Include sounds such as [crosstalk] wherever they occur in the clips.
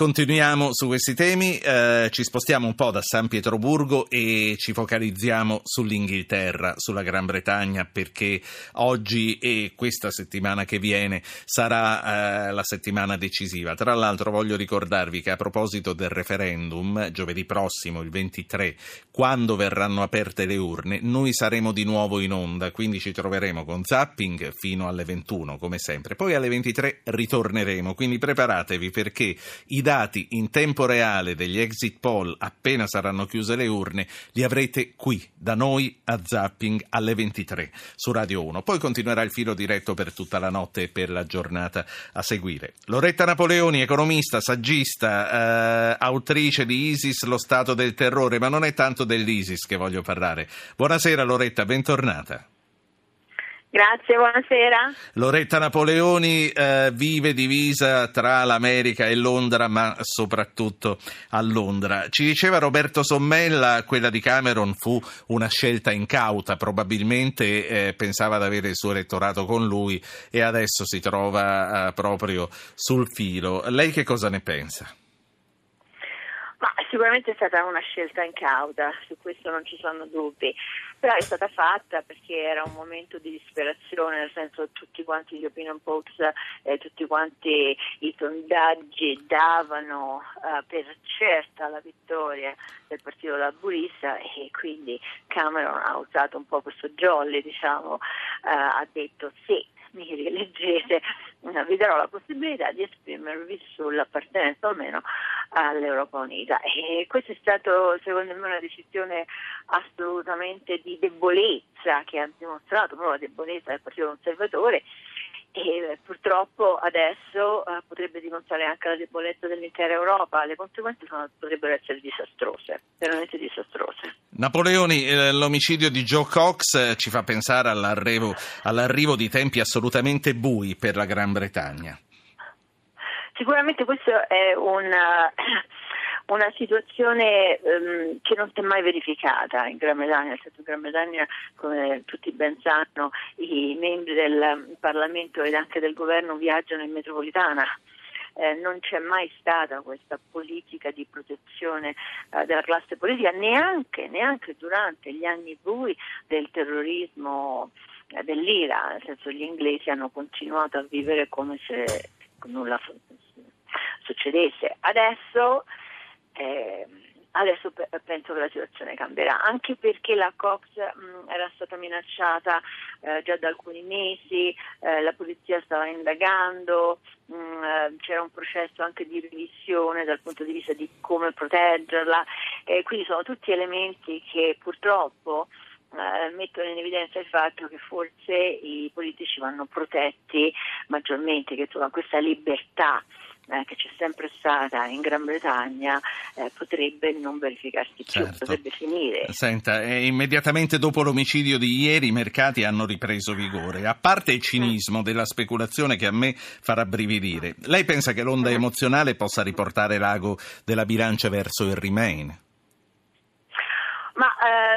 Continuiamo su questi temi, eh, ci spostiamo un po' da San Pietroburgo e ci focalizziamo sull'Inghilterra, sulla Gran Bretagna, perché oggi e questa settimana che viene sarà eh, la settimana decisiva. Tra l'altro voglio ricordarvi che a proposito del referendum, giovedì prossimo, il 23, quando verranno aperte le urne, noi saremo di nuovo in onda, quindi ci troveremo con zapping fino alle 21, come sempre. Poi alle 23 ritorneremo, quindi preparatevi perché i dati in tempo reale degli exit poll appena saranno chiuse le urne li avrete qui da noi a Zapping alle 23 su Radio 1. Poi continuerà il filo diretto per tutta la notte e per la giornata a seguire. Loretta Napoleoni, economista, saggista, eh, autrice di ISIS, lo stato del terrore, ma non è tanto dell'ISIS che voglio parlare. Buonasera Loretta, bentornata. Grazie, buonasera. Loretta Napoleoni eh, vive divisa tra l'America e Londra, ma soprattutto a Londra. Ci diceva Roberto Sommella, quella di Cameron fu una scelta incauta, probabilmente eh, pensava di avere il suo elettorato con lui e adesso si trova eh, proprio sul filo. Lei che cosa ne pensa? Ma sicuramente è stata una scelta incauta, su questo non ci sono dubbi, però è stata fatta perché era un momento di disperazione, nel senso tutti quanti gli opinion polls, eh, tutti quanti i sondaggi davano eh, per certa la vittoria del partito laburista e quindi Cameron ha usato un po' questo jolly, diciamo, eh, ha detto sì mi rieleggete, [laughs] vi darò la possibilità di esprimervi sull'appartenenza o meno all'Europa Unita. E questa è stata secondo me una decisione assolutamente di debolezza che ha dimostrato proprio la debolezza del Partito Conservatore e purtroppo adesso eh, potrebbe dimostrare anche la debolezza dell'intera Europa, le conseguenze sono, potrebbero essere disastrose, veramente disastrose. Napoleoni, eh, l'omicidio di Joe Cox eh, ci fa pensare all'arrivo, all'arrivo di tempi assolutamente bui per la Gran Bretagna. Sicuramente questo è un una situazione um, che non si è mai verificata in Gran Bretagna, nel senso in Gran Bretagna, come tutti ben sanno, i membri del Parlamento ed anche del governo viaggiano in metropolitana. Eh, non c'è mai stata questa politica di protezione eh, della classe politica, neanche, neanche, durante gli anni bui del terrorismo eh, dell'Ira, nel senso gli inglesi hanno continuato a vivere come se nulla succedesse. Adesso eh, adesso penso che la situazione cambierà, anche perché la Cox mh, era stata minacciata eh, già da alcuni mesi, eh, la polizia stava indagando, mh, eh, c'era un processo anche di revisione dal punto di vista di come proteggerla, quindi sono tutti elementi che purtroppo eh, mettono in evidenza il fatto che forse i politici vanno protetti maggiormente, che insomma, questa libertà eh, che c'è sempre stata in Gran Bretagna eh, potrebbe non verificarsi più, certo. potrebbe finire. Senta, eh, immediatamente dopo l'omicidio di ieri i mercati hanno ripreso vigore. A parte il cinismo della speculazione che a me farà brividire, lei pensa che l'onda mm. emozionale possa riportare l'ago della bilancia verso il Remain? Ma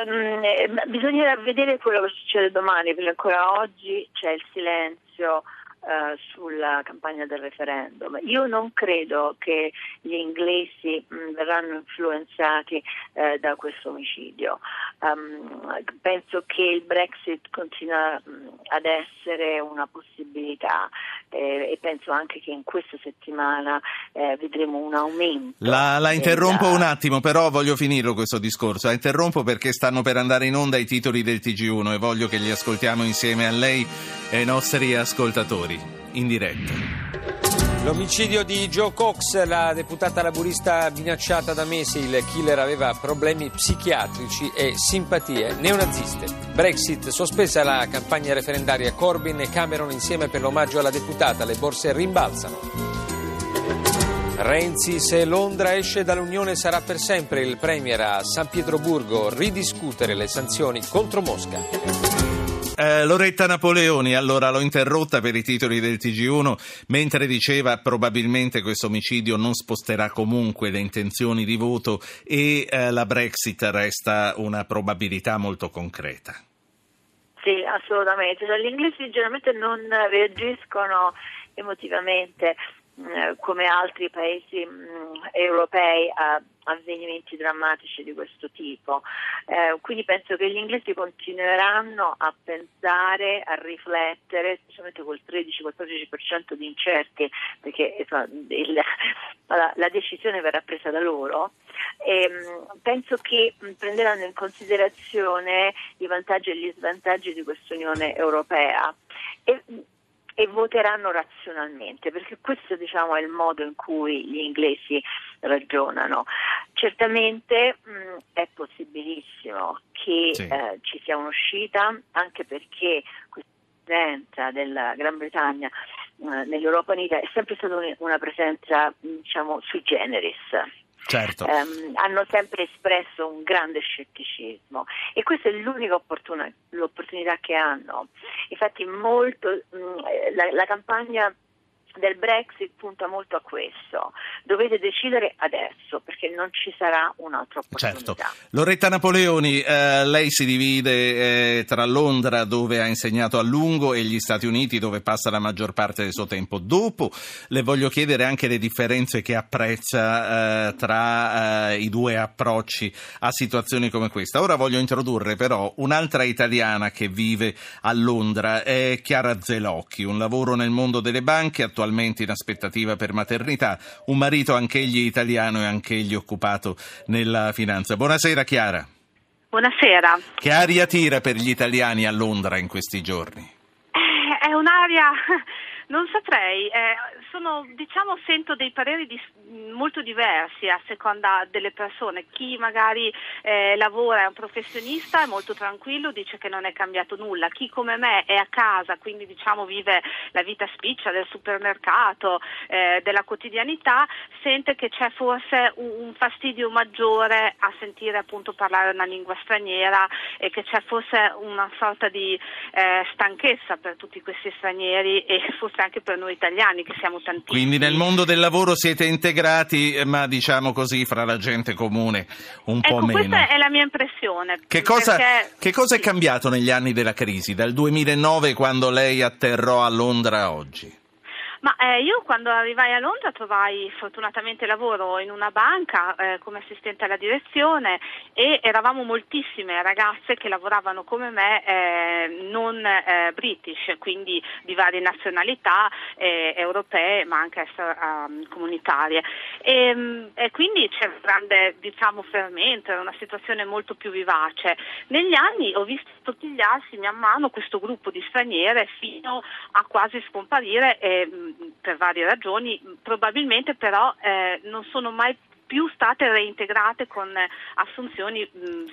ehm, bisognerà vedere quello che succede domani, perché ancora oggi c'è il silenzio eh, sulla campagna del referendum. Io non credo che gli inglesi mh, mm, verranno influenzati eh, da questo omicidio. Um, penso che il Brexit continua ad essere una possibilità eh, e penso anche che in questa settimana eh, vedremo un aumento. La, la interrompo della... un attimo, però voglio finirlo questo discorso. La interrompo perché stanno per andare in onda i titoli del TG1 e voglio che li ascoltiamo insieme a lei e ai nostri ascoltatori in diretta. L'omicidio di Joe Cox, la deputata laburista minacciata da mesi, il killer aveva problemi psichiatrici e simpatie neonaziste. Brexit, sospesa la campagna referendaria Corbyn e Cameron insieme per l'omaggio alla deputata, le borse rimbalzano. Renzi, se Londra esce dall'Unione sarà per sempre il Premier a San Pietroburgo ridiscutere le sanzioni contro Mosca. Eh, Loretta Napoleoni, allora l'ho interrotta per i titoli del TG1 mentre diceva probabilmente questo omicidio non sposterà comunque le intenzioni di voto e eh, la Brexit resta una probabilità molto concreta. Sì, assolutamente. Gli inglesi generalmente non reagiscono emotivamente eh, come altri paesi mh, mm, europei a avvenimenti drammatici di questo tipo. Eh, quindi penso che gli inglesi continueranno a pensare, a riflettere, specialmente col 13-14% di incerti, perché insomma, il, la, la, decisione verrà presa da loro. E, mh, penso che mh, prenderanno in considerazione i vantaggi e gli svantaggi di questa Unione Europea. E, e voteranno razionalmente, perché questo diciamo, è il modo in cui gli inglesi ragionano. Certamente mh, è possibilissimo che sì. eh, ci sia un'uscita, anche perché questa presenza della Gran Bretagna eh, nell'Europa Unita è sempre stata una presenza diciamo, sui generis certo. ehm, hanno sempre espresso un grande scetticismo e questa è l'unica opportunità che hanno. Infatti molto, mh, mm, la, la campagna del Brexit punta molto a questo. Dovete decidere adesso perché non ci sarà un'altra opportunità. Certo. Loretta Napoleoni, eh, lei si divide eh, tra Londra dove ha insegnato a lungo e gli Stati Uniti dove passa la maggior parte del suo tempo. Dopo le voglio chiedere anche le differenze che apprezza eh, tra eh, i due approcci a situazioni come questa. Ora voglio introdurre però un'altra italiana che vive a Londra, è Chiara Zelocchi, un lavoro nel mondo delle banche attualmente attualmente in aspettativa per maternità, un marito anch'egli italiano e anch'egli occupato nella finanza. Buonasera Chiara. Buonasera. Che aria tira per gli italiani a Londra in questi giorni? Eh, è un'aria non saprei, eh, sono, diciamo, sento dei pareri di, molto diversi a seconda delle persone. Chi magari eh, lavora, è un professionista, è molto tranquillo, dice che non è cambiato nulla. Chi come me è a casa, quindi diciamo vive la vita spiccia del supermercato, eh, della quotidianità, sente che c'è forse un, un, fastidio maggiore a sentire appunto parlare una lingua straniera e che c'è forse una sorta di eh, stanchezza per tutti questi stranieri e forse anche per noi italiani che siamo tantissimi. Quindi nel mondo del lavoro siete integrati, eh, ma diciamo così, fra la gente comune un ecco, po' meno. Questa è la mia impressione. Che cosa, perché... che cosa è cambiato negli anni della crisi, dal 2009 quando lei atterrò a Londra a oggi? Ma eh, io quando arrivai a Londra trovai fortunatamente lavoro in una banca eh, come assistente alla direzione e eravamo moltissime ragazze che lavoravano come me eh, non eh, british, quindi di varie nazionalità eh, europee ma anche um, comunitarie. E, mm, e, quindi c'è un grande diciamo, fermento, era una situazione molto più vivace. Negli anni ho visto sottigliarsi man mano questo gruppo di straniere fino a quasi scomparire mm, per varie ragioni, probabilmente però eh, non sono mai più state reintegrate con assunzioni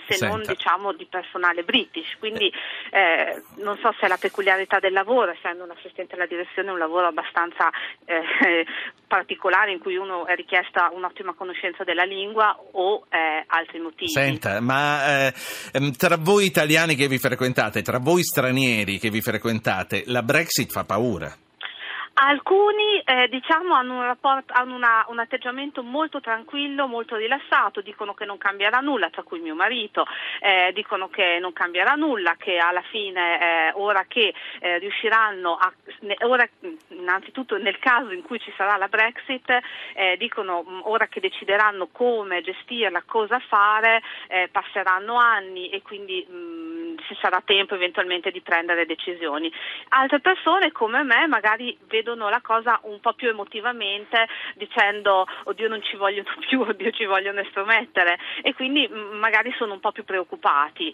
se Senta. non diciamo di personale british, quindi eh, non so se è la peculiarità del lavoro, essendo un assistente alla direzione un lavoro abbastanza eh, [laughs] particolare in cui uno è richiesta un'ottima conoscenza della lingua o eh, altri motivi. Senta, ma eh, ehm, tra voi italiani che vi frequentate, tra voi stranieri che vi frequentate, la Brexit fa paura? Alcuni eh, diciamo, hanno, un, rapport, hanno una, un, atteggiamento molto tranquillo, molto rilassato, dicono che non cambierà nulla, tra cui mio marito, eh, dicono che non cambierà nulla, che alla fine eh, ora che eh, riusciranno a, ora, innanzitutto nel caso in cui ci sarà la Brexit, eh, dicono mm, ora che decideranno come gestirla, cosa fare, eh, passeranno anni e quindi mh, mm, ci sarà tempo eventualmente di prendere decisioni. Altre persone come me magari vedono vedono la cosa un po' più emotivamente dicendo oddio non ci vogliono più, [laughs] oddio ci vogliono estromettere e quindi magari sono un po' più preoccupati,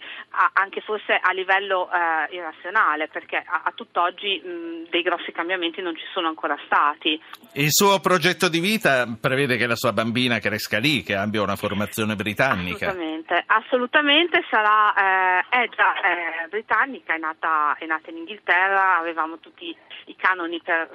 anche forse a livello eh, irrazionale perché a, a tutt'oggi mh, dei grossi cambiamenti non ci sono ancora stati. Il suo progetto di vita prevede che la sua bambina cresca lì, che abbia una formazione britannica? Assolutamente, assolutamente sarà, eh, è già eh, britannica, è nata, è nata in Inghilterra, avevamo tutti i canoni per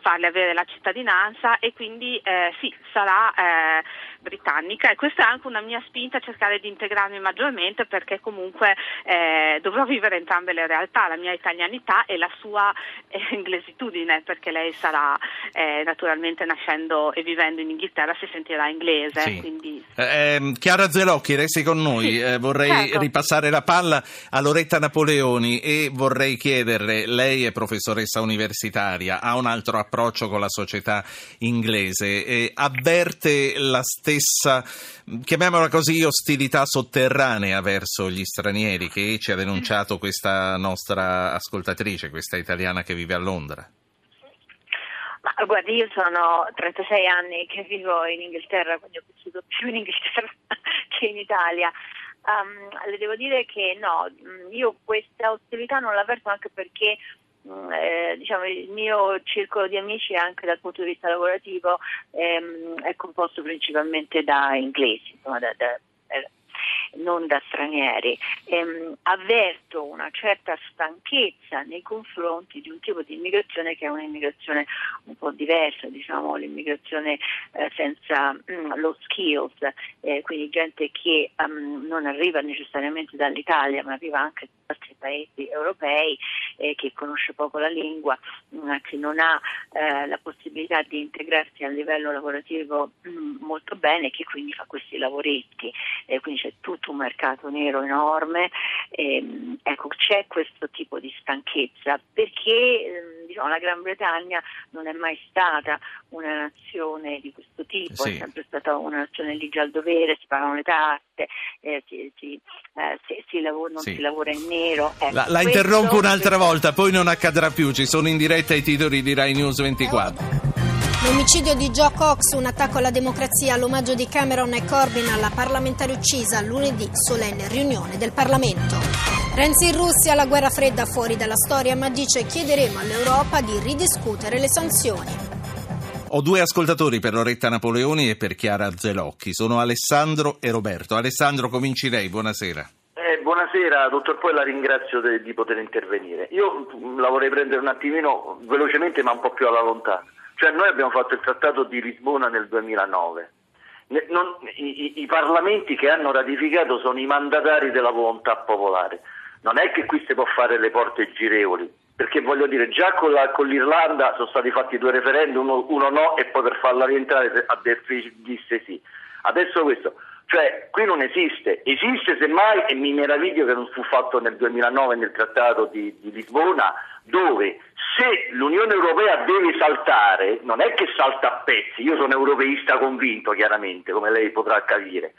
farle avere la cittadinanza e quindi eh, sì, sarà eh, britannica e questa è anche una mia spinta a cercare di integrarmi maggiormente perché comunque eh, dovrò vivere entrambe le realtà, la mia italianità e la sua eh, inglesitudine perché lei sarà eh, naturalmente nascendo e vivendo in Inghilterra si sentirà inglese. Sì. Quindi... Eh, ehm, Chiara Zelocchi, resti con noi. Sì, Eh, vorrei certo. ripassare la palla a Loretta Napoleoni e vorrei chiederle, lei è professoressa universitaria, ha un altro approccio con la società inglese, e avverte la stessa, chiamiamola così, ostilità sotterranea verso gli stranieri che ci ha denunciato questa nostra ascoltatrice, questa italiana che vive a Londra. Ma guardi, io sono 36 anni che vivo in Inghilterra, quindi ho vissuto più in Inghilterra [laughs] che in Italia. Um, le devo dire che no, io questa ostilità non l'avverto anche perché eh, diciamo, il mio circolo di amici anche dal punto di vista lavorativo ehm, è composto principalmente da inglesi, insomma, da- da- eh, non da stranieri. Ehm, avverto una certa stanchezza nei confronti di un tipo di immigrazione che è un'immigrazione un po' diversa, diciamo l'immigrazione eh, senza mm, lo skills, eh, quindi gente che mm, non arriva necessariamente dall'Italia ma arriva anche da altri paesi europei, eh, che conosce poco la lingua, mm, che non ha eh, la possibilità di integrarsi a livello lavorativo mm, molto bene, che quindi fa questi lavoretti, eh, quindi c'è tutto un mercato nero enorme. Ehm, ecco, c'è questo tipo di stanchezza perché ehm, diciamo, la Gran Bretagna non è mai stata una nazione di questo tipo, Sì. è sempre stata una nazione ligia al dovere, si pagano le tasse, eh, si, si, eh, si- si lavora- non Sì. si lavora in nero. Ecco, La, la questo- interrompo un'altra volta, poi non accadrà più, ci sono in diretta i titoli di Rai News 24. L'omicidio di Joe Cox, un attacco alla democrazia, l'omaggio di Cameron e Corbyn alla parlamentare uccisa, lunedì solenne riunione del Parlamento. Renzi in Russia, la guerra fredda fuori dalla storia, ma dice chiederemo all'Europa di ridiscutere le sanzioni. Ho due ascoltatori per Loretta Napoleoni e per Chiara Zelocchi, sono Alessandro e Roberto. Alessandro, cominci lei, buonasera. Eh, buonasera, dottor Poi la ringrazio de- di poter intervenire. Io la vorrei prendere un attimino velocemente ma un po' più alla lontana. Cioè noi abbiamo fatto il trattato di Lisbona nel 2009. Ne- non- i, i- parlamenti che hanno ratificato sono i mandatari della volontà popolare. Non è che qui si può fare le porte girevoli, perché voglio dire, già con, la- con l'Irlanda sono stati fatti due referendum, uno, uno no e poi per farla rientrare a Delphi disse sì. Adesso questo, cioè qui non esiste, esiste semmai e mi meraviglio che non fu fatto nel 2009 nel trattato di, di Lisbona, dove se l'Unione Europea deve saltare, non è che salta a pezzi, io sono europeista convinto chiaramente, come lei potrà capire,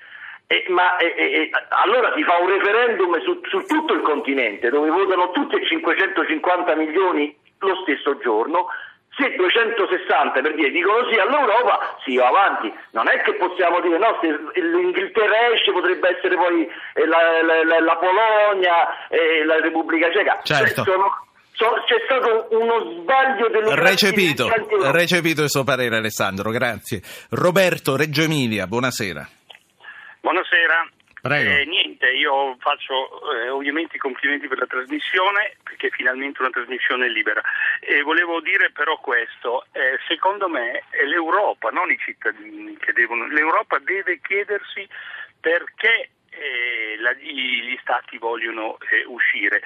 eh, ma eh, eh, allora si fa un referendum su, su tutto il continente dove votano tutti e 550 milioni lo stesso giorno. Se 260 per dire dicono sì all'Europa, si va avanti. Non è che possiamo dire no, se l'Inghilterra esce potrebbe essere poi eh, la, la- la- la Polonia e la Repubblica Ceca. Certo. Cioè, sono- sono- c'è stato uno sbaglio delle Recepito, recepito il suo parere Alessandro, grazie. Roberto, Reggio Emilia, buonasera. Buonasera. Prego. Eh, niente, io faccio eh, ovviamente i complimenti per la trasmissione, perché è finalmente una trasmissione libera. E volevo dire però questo, eh, secondo me è l'Europa, non i cittadini che devono, l'Europa deve chiedersi perché eh, la- gli stati vogliono eh, uscire.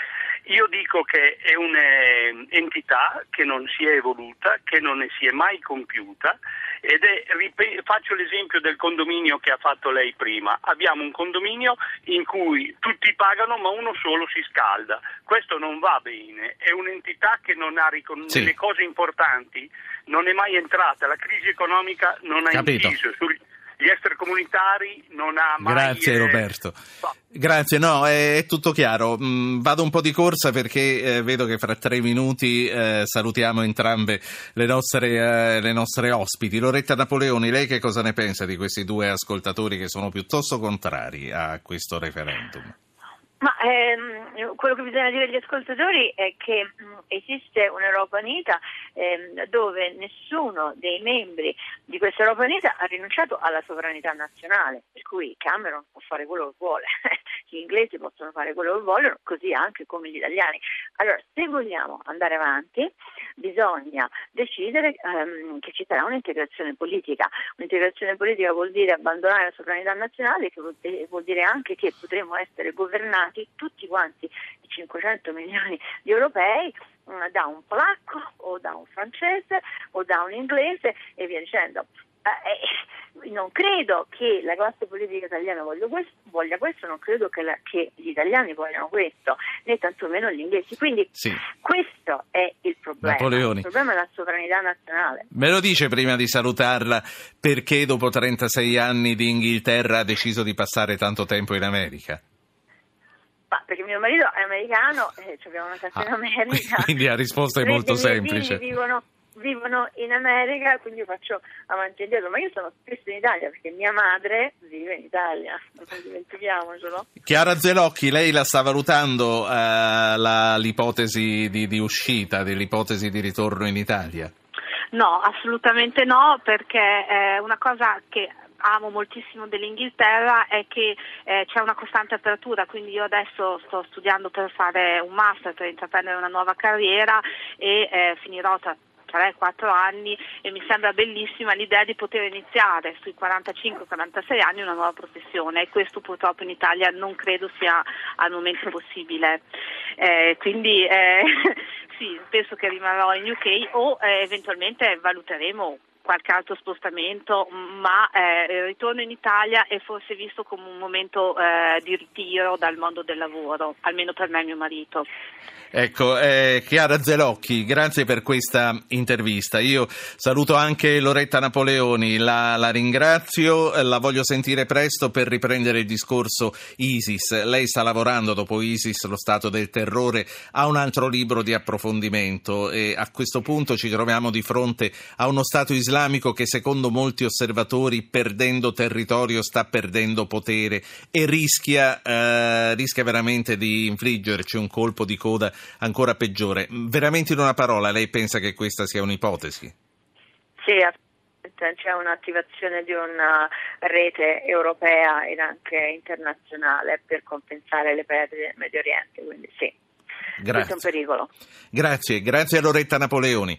Io dico che è un'entità che non si è evoluta, che non ne si è mai compiuta ed è, rip- faccio l'esempio del condominio che ha fatto lei prima. Abbiamo un condominio in cui tutti pagano ma uno solo si scalda. Questo non va bene, è un'entità che non ha ricon- Sì. nelle cose importanti non è mai entrata, la crisi economica non ha Capito. inciso sugli extracomunitari, non ha mai... Grazie eh, Roberto. fa- Grazie, no, è, tutto chiaro. Mm, vado un po' di corsa perché eh, vedo che fra tre minuti eh, salutiamo entrambe le nostre, eh, le nostre ospiti. Loretta Napoleoni, lei che cosa ne pensa di questi due ascoltatori che sono piuttosto contrari a questo referendum? Ma ehm, quello che bisogna dire agli ascoltatori è che mh, esiste un'Europa unita ehm, dove nessuno dei membri di questa Europa unita ha rinunciato alla sovranità nazionale, per cui Cameron può fare quello che vuole. [laughs] gli inglesi possono fare quello che vogliono, così anche come gli italiani. Allora, se vogliamo andare avanti, bisogna decidere ehm, che ci sarà un'integrazione politica. Un'integrazione politica vuol dire abbandonare la sovranità nazionale, che vuol, vuol dire anche che potremo essere governati tutti quanti i 500 milioni di europei mm, da un polacco o da un francese o da un inglese e via dicendo. Eh, non credo che la classe politica italiana voglia questo, voglia questo non credo che, la, che, gli italiani vogliano questo, né tantomeno gli inglesi. Quindi sì. questo è il problema. Napoleoni. Il problema è la sovranità nazionale. Me lo dice prima di salutarla perché dopo 36 anni di Inghilterra ha deciso di passare tanto tempo in America? Ma perché mio marito è americano e eh, abbiamo una casa ah, in America. [laughs] Quindi la risposta è molto semplice. Vivono vivono in America, quindi io faccio avanti e indietro, ma io sono spesso in Italia perché mia madre vive in Italia, non dimentichiamocelo. Chiara Zelocchi, lei la sta valutando eh, la, l'ipotesi di, di uscita, dell'ipotesi di ritorno in Italia? No, assolutamente no, perché è una cosa che amo moltissimo dell'Inghilterra è che eh, c'è una costante apertura, quindi io adesso sto studiando per fare un master, per intraprendere una nuova carriera e eh, finirò tra 3-4 anni e mi sembra bellissima l'idea di poter iniziare sui 45-46 anni una nuova professione e questo purtroppo in Italia non credo sia al momento [laughs] possibile. Eh, quindi eh, [laughs] sì, penso che rimarrò in UK o eh, eventualmente valuteremo qualche altro spostamento, ma eh, il ritorno in Italia è forse visto come un momento eh, di ritiro dal mondo del lavoro, almeno per me e mio marito. Ecco, eh, Chiara Zelocchi, grazie per questa intervista. Io saluto anche Loretta Napoleoni, la, la, ringrazio, la voglio sentire presto per riprendere il discorso ISIS. Lei sta lavorando dopo ISIS, lo stato del terrore, a un altro libro di approfondimento e a questo punto ci troviamo di fronte a uno Stato islamico che secondo molti osservatori perdendo territorio sta perdendo potere e rischia, eh, rischia veramente di infliggerci un colpo di coda ancora peggiore. Veramente in una parola, lei pensa che questa sia un'ipotesi? Sì, c'è un'attivazione di una rete europea e anche internazionale per compensare le perdite del Medio Oriente, quindi sì. Grazie. Questo è un pericolo. Grazie, grazie a Loretta Napoleoni.